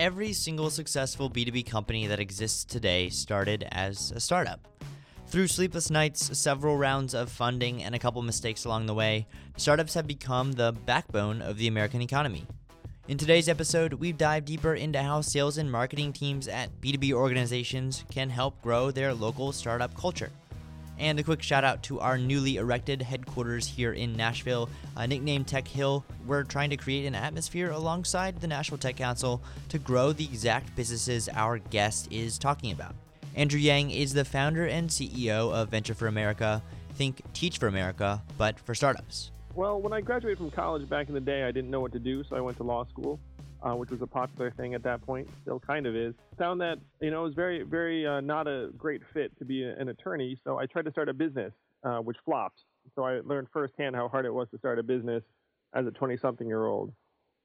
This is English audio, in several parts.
Every single successful B2B company that exists today started as a startup. Through sleepless nights, several rounds of funding, and a couple mistakes along the way, startups have become the backbone of the American economy. In today's episode, we dive deeper into how sales and marketing teams at B2B organizations can help grow their local startup culture. And a quick shout out to our newly erected headquarters here in Nashville, uh, nicknamed Tech Hill. We're trying to create an atmosphere alongside the Nashville Tech Council to grow the exact businesses our guest is talking about. Andrew Yang is the founder and CEO of Venture for America. Think Teach for America, but for startups. Well, when I graduated from college back in the day, I didn't know what to do, so I went to law school uh, which was a popular thing at that point, still kind of is. Found that you know it was very, very uh, not a great fit to be an attorney, so I tried to start a business, uh, which flopped. So I learned firsthand how hard it was to start a business as a 20-something-year-old.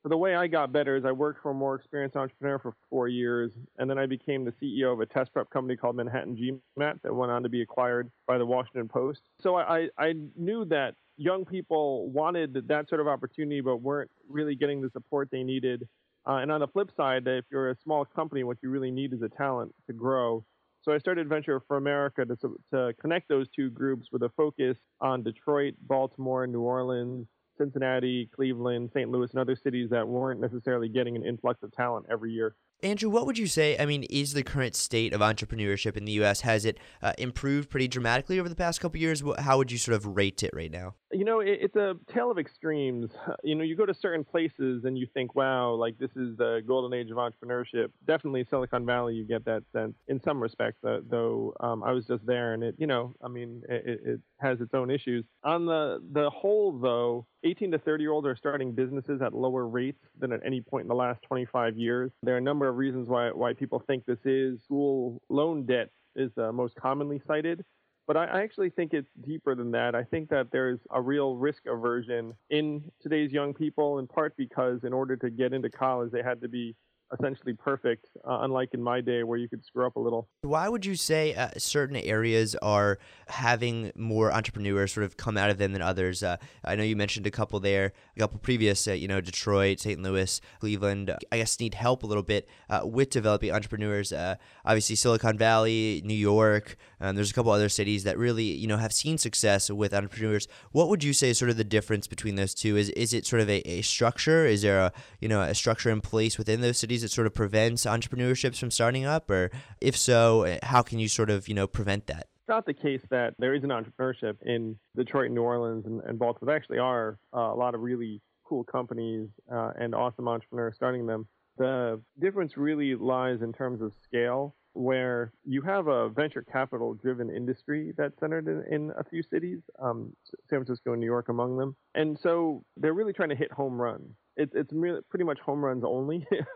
So the way I got better is I worked for a more experienced entrepreneur for four years, and then I became the CEO of a test prep company called Manhattan GMAT that went on to be acquired by the Washington Post. So I, I knew that young people wanted that sort of opportunity, but weren't really getting the support they needed uh, and on the flip side, if you're a small company, what you really need is a talent to grow. So I started Venture for America to, to connect those two groups with a focus on Detroit, Baltimore, New Orleans, Cincinnati, Cleveland, St. Louis, and other cities that weren't necessarily getting an influx of talent every year. Andrew, what would you say? I mean, is the current state of entrepreneurship in the U.S. has it uh, improved pretty dramatically over the past couple years? How would you sort of rate it right now? You know, it, it's a tale of extremes. You know, you go to certain places and you think, "Wow, like this is the golden age of entrepreneurship." Definitely, Silicon Valley, you get that sense in some respects. Uh, though um, I was just there, and it, you know, I mean, it, it has its own issues. On the the whole, though, 18 to 30 year olds are starting businesses at lower rates than at any point in the last 25 years. There are a number of reasons why, why people think this is. School loan debt is uh, most commonly cited. But I, actually think it's deeper than that. I think that there's a real risk aversion in today's young people, in part because in order to get into college, they had to be essentially perfect, uh, unlike in my day where you could screw up a little. Why would you say uh, certain areas are having more entrepreneurs sort of come out of them than others? Uh, I know you mentioned a couple there, a couple previous, uh, you know, Detroit, St. Louis, Cleveland. I guess need help a little bit uh, with developing entrepreneurs. Uh, obviously, Silicon Valley, New York. Um, there's a couple other cities that really, you know, have seen success with entrepreneurs. What would you say is sort of the difference between those two? Is is it sort of a, a structure? Is there a you know a structure in place within those cities? That sort of prevents entrepreneurships from starting up? Or if so, how can you sort of, you know, prevent that? It's not the case that there isn't entrepreneurship in Detroit, New Orleans, and, and Baltimore. There actually are uh, a lot of really cool companies uh, and awesome entrepreneurs starting them. The difference really lies in terms of scale, where you have a venture capital driven industry that's centered in, in a few cities, um, San Francisco and New York among them. And so they're really trying to hit home runs it's it's pretty much home runs only.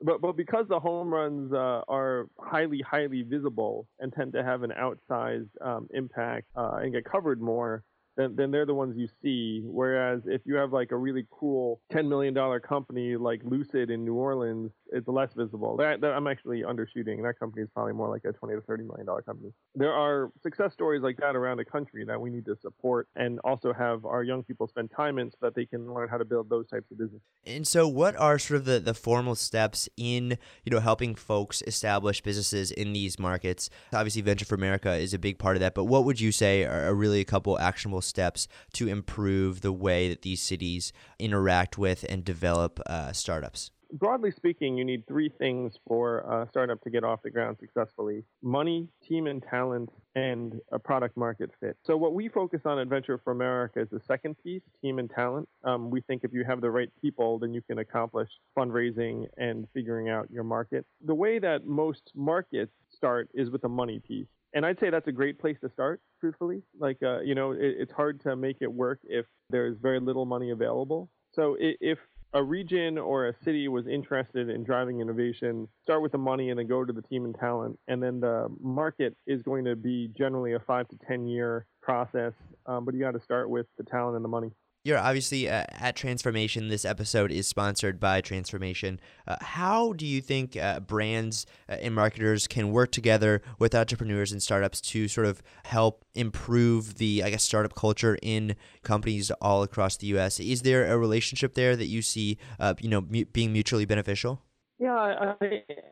but but because the home runs uh, are highly highly visible and tend to have an outsized um, impact uh, and get covered more, then, then they're the ones you see. Whereas if you have like a really cool $10 million company like Lucid in New Orleans, it's less visible. That, that, I'm actually undershooting. That company is probably more like a 20 to 30 million dollar company. There are success stories like that around the country that we need to support and also have our young people spend time in so that they can learn how to build those types of business. And so what are sort of the, the formal steps in, you know, helping folks establish businesses in these markets? Obviously Venture for America is a big part of that, but what would you say are really a couple actionable steps to improve the way that these cities interact with and develop uh, startups? Broadly speaking, you need three things for a startup to get off the ground successfully money, team and talent, and a product market fit. So, what we focus on at Venture for America is the second piece team and talent. Um, we think if you have the right people, then you can accomplish fundraising and figuring out your market. The way that most markets start is with the money piece. And I'd say that's a great place to start, truthfully. Like, uh, you know, it, it's hard to make it work if there's very little money available. So if a region or a city was interested in driving innovation, start with the money and then go to the team and talent. And then the market is going to be generally a five to 10 year process, um, but you got to start with the talent and the money. You're obviously uh, at Transformation. This episode is sponsored by Transformation. Uh, how do you think uh, brands uh, and marketers can work together with entrepreneurs and startups to sort of help improve the, I guess, startup culture in companies all across the U.S.? Is there a relationship there that you see, uh, you know, being mutually beneficial? Yeah, I,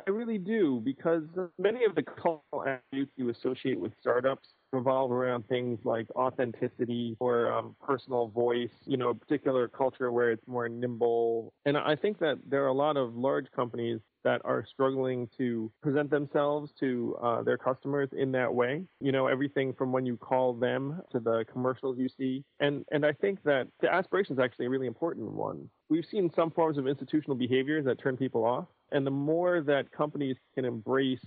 I really do because many of the cultural attributes you associate with startups revolve around things like authenticity or um, personal voice, you know, a particular culture where it's more nimble. And I think that there are a lot of large companies that are struggling to present themselves to uh, their customers in that way. You know, everything from when you call them to the commercials you see. And, and I think that the aspiration is actually a really important one. We've seen some forms of institutional behaviors that turn people off. And the more that companies can embrace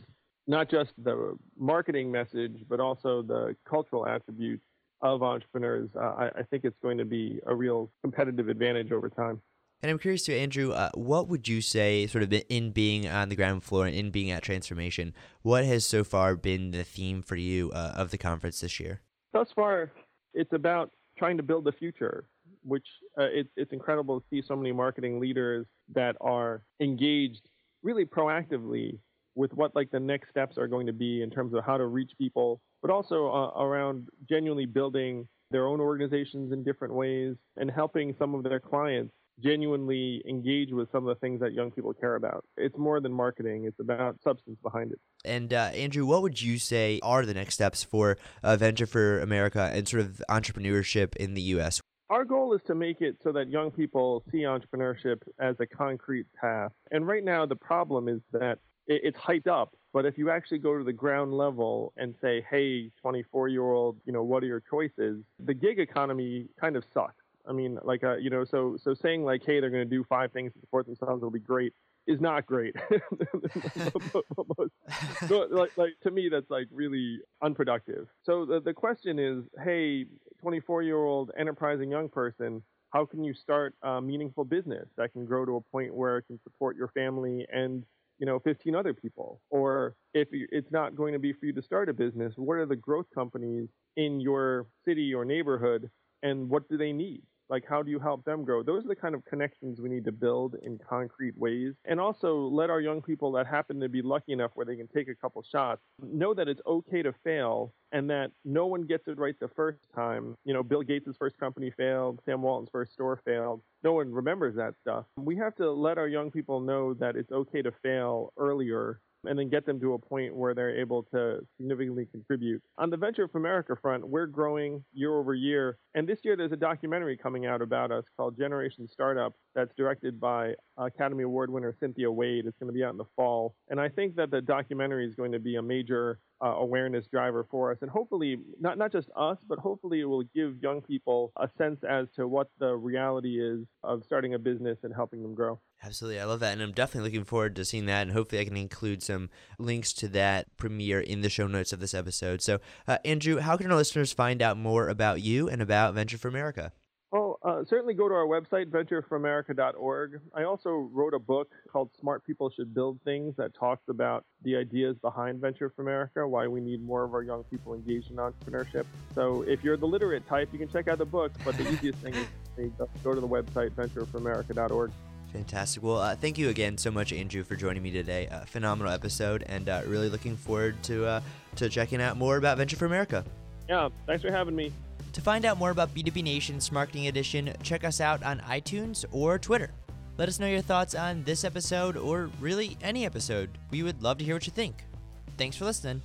not just the marketing message, but also the cultural attributes of entrepreneurs, uh, I, I, think it's going to be a real competitive advantage over time. And I'm curious to Andrew, uh, what would you say, sort of in being on the ground floor and in being at Transformation, what has so far been the theme for you uh, of the conference this year? Thus far, it's about trying to build the future, which uh, it, it's incredible to see so many marketing leaders that are engaged really proactively with what like the next steps are going to be in terms of how to reach people, but also uh, around genuinely building their own organizations in different ways and helping some of their clients genuinely engage with some of the things that young people care about. It's more than marketing, it's about substance behind it. And uh, Andrew, what would you say are the next steps for uh, Venture for America and sort of entrepreneurship in the U.S.? Our goal is to make it so that young people see entrepreneurship as a concrete path. And right now, the problem is that it's hyped up. But if you actually go to the ground level and say, hey, 24 year old, you know, what are your choices? The gig economy kind of sucks. I mean, like, uh, you know, so so saying like, hey, they're going to do five things to support themselves, it'll be great, is not great. like, like to me, that's like really unproductive. So the the question is, hey, 24 year old enterprising young person, how can you start a meaningful business that can grow to a point where it can support your family and you know 15 other people. Or if it's not going to be for you to start a business what are the growth companies in your city or neighborhood and what do they need? Like how do you help them grow? Those are the kind of connections we need to build in concrete ways. And also let our young people that happen to be lucky enough where they can take a couple shots know that it's okay to fail and that no one gets it right the first time you know bill gates' first company failed sam walton's first store failed no one remembers that stuff we have to let our young people know that it's okay to fail earlier and then get them to a point where they're able to significantly contribute. On the Venture for America front, we're growing year over year. And this year there's a documentary coming out about us called Generation Startup that's directed by Academy Award winner Cynthia Wade. It's going to be out in the fall. And I think that the documentary is going to be a major uh, awareness driver for us. And hopefully, not, not just us, but hopefully it will give young people a sense as to what the reality is of starting a business and helping them grow. Absolutely. I love that. And I'm definitely looking forward to seeing that. And hopefully, I can include some links to that premiere in the show notes of this episode. So, uh, Andrew, how can our listeners find out more about you and about Venture for America? Uh, certainly go to our website, ventureforamerica.org. I also wrote a book called Smart People Should Build Things that talks about the ideas behind Venture for America, why we need more of our young people engaged in entrepreneurship. So if you're the literate type, you can check out the book, but the easiest thing is go to the website, ventureforamerica.org. Fantastic. Well, uh, thank you again so much, Andrew, for joining me today. Uh, phenomenal episode, and uh, really looking forward to uh, to checking out more about Venture for America. Yeah, thanks for having me. To find out more about B2B Nation's Marketing Edition, check us out on iTunes or Twitter. Let us know your thoughts on this episode or really any episode. We would love to hear what you think. Thanks for listening.